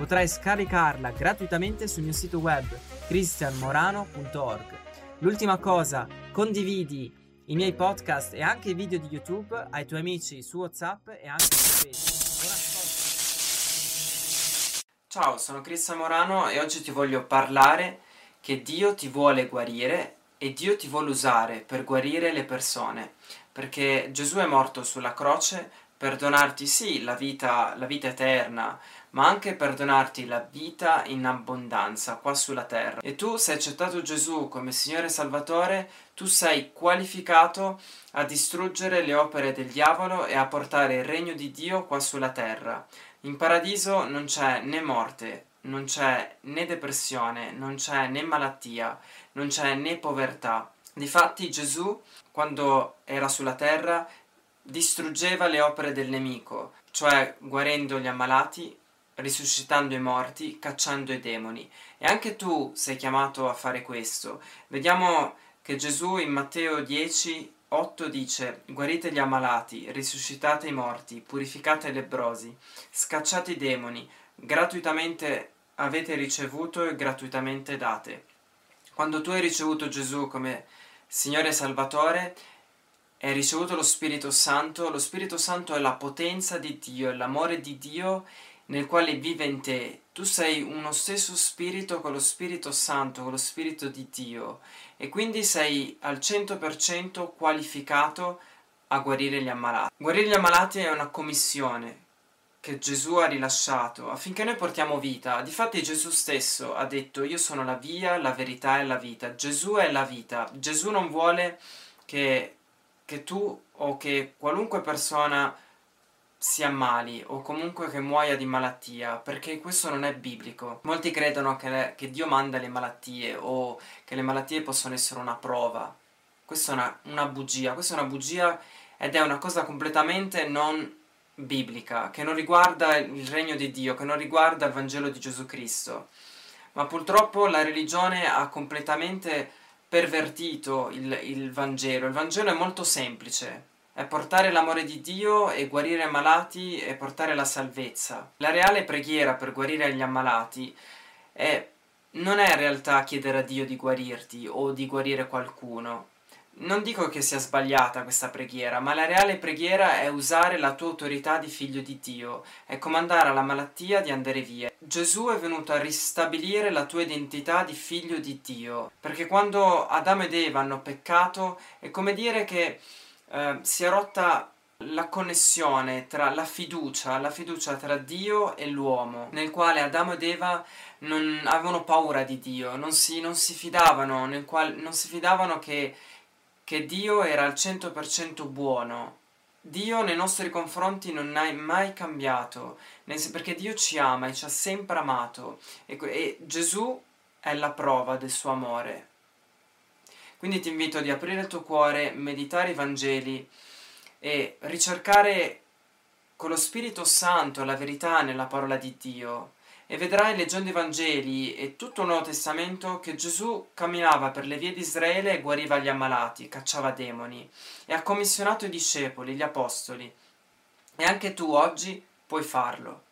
Potrai scaricarla gratuitamente sul mio sito web cristianmorano.org. L'ultima cosa, condividi i miei podcast e anche i video di YouTube ai tuoi amici su WhatsApp e anche su Facebook. Ciao, sono Cristian Morano e oggi ti voglio parlare che Dio ti vuole guarire e Dio ti vuole usare per guarire le persone, perché Gesù è morto sulla croce per donarti sì la vita, la vita eterna, ma anche per donarti la vita in abbondanza qua sulla terra. E tu, se hai accettato Gesù come Signore e Salvatore, tu sei qualificato a distruggere le opere del diavolo e a portare il regno di Dio qua sulla terra. In paradiso non c'è né morte, non c'è né depressione, non c'è né malattia, non c'è né povertà. Difatti Gesù, quando era sulla terra, distruggeva le opere del nemico, cioè guarendo gli ammalati, risuscitando i morti, cacciando i demoni. E anche tu sei chiamato a fare questo. Vediamo che Gesù in Matteo 10, 8 dice guarite gli ammalati, risuscitate i morti, purificate i lebrosi, scacciate i demoni, gratuitamente avete ricevuto e gratuitamente date. Quando tu hai ricevuto Gesù come Signore Salvatore, hai ricevuto lo Spirito Santo, lo Spirito Santo è la potenza di Dio, è l'amore di Dio nel quale vive in te. Tu sei uno stesso spirito con lo Spirito Santo, con lo Spirito di Dio e quindi sei al 100% qualificato a guarire gli ammalati. Guarire gli ammalati è una commissione che Gesù ha rilasciato affinché noi portiamo vita. Difatti Gesù stesso ha detto io sono la via, la verità e la vita. Gesù è la vita. Gesù non vuole che, che tu o che qualunque persona si ammali o comunque che muoia di malattia, perché questo non è biblico. Molti credono che, le, che Dio manda le malattie o che le malattie possono essere una prova. Questa è una, una bugia, questa è una bugia ed è una cosa completamente non biblica, che non riguarda il regno di Dio, che non riguarda il Vangelo di Gesù Cristo. Ma purtroppo la religione ha completamente pervertito il, il Vangelo. Il Vangelo è molto semplice, è portare l'amore di Dio e guarire i malati e portare la salvezza. La reale preghiera per guarire gli ammalati è, non è in realtà chiedere a Dio di guarirti o di guarire qualcuno, non dico che sia sbagliata questa preghiera, ma la reale preghiera è usare la tua autorità di figlio di Dio, è comandare alla malattia di andare via. Gesù è venuto a ristabilire la tua identità di figlio di Dio, perché quando Adamo ed Eva hanno peccato è come dire che eh, si è rotta la connessione tra la fiducia, la fiducia tra Dio e l'uomo, nel quale Adamo ed Eva non avevano paura di Dio, non si, non si fidavano, nel quale non si fidavano che che Dio era al 100% buono. Dio nei nostri confronti non è mai cambiato, perché Dio ci ama e ci ha sempre amato e, e Gesù è la prova del suo amore. Quindi ti invito di aprire il tuo cuore, meditare i Vangeli e ricercare con lo Spirito Santo la verità nella parola di Dio e vedrai leggendo i Vangeli e tutto il Nuovo Testamento che Gesù camminava per le vie di Israele e guariva gli ammalati, cacciava demoni e ha commissionato i discepoli, gli apostoli. E anche tu oggi puoi farlo.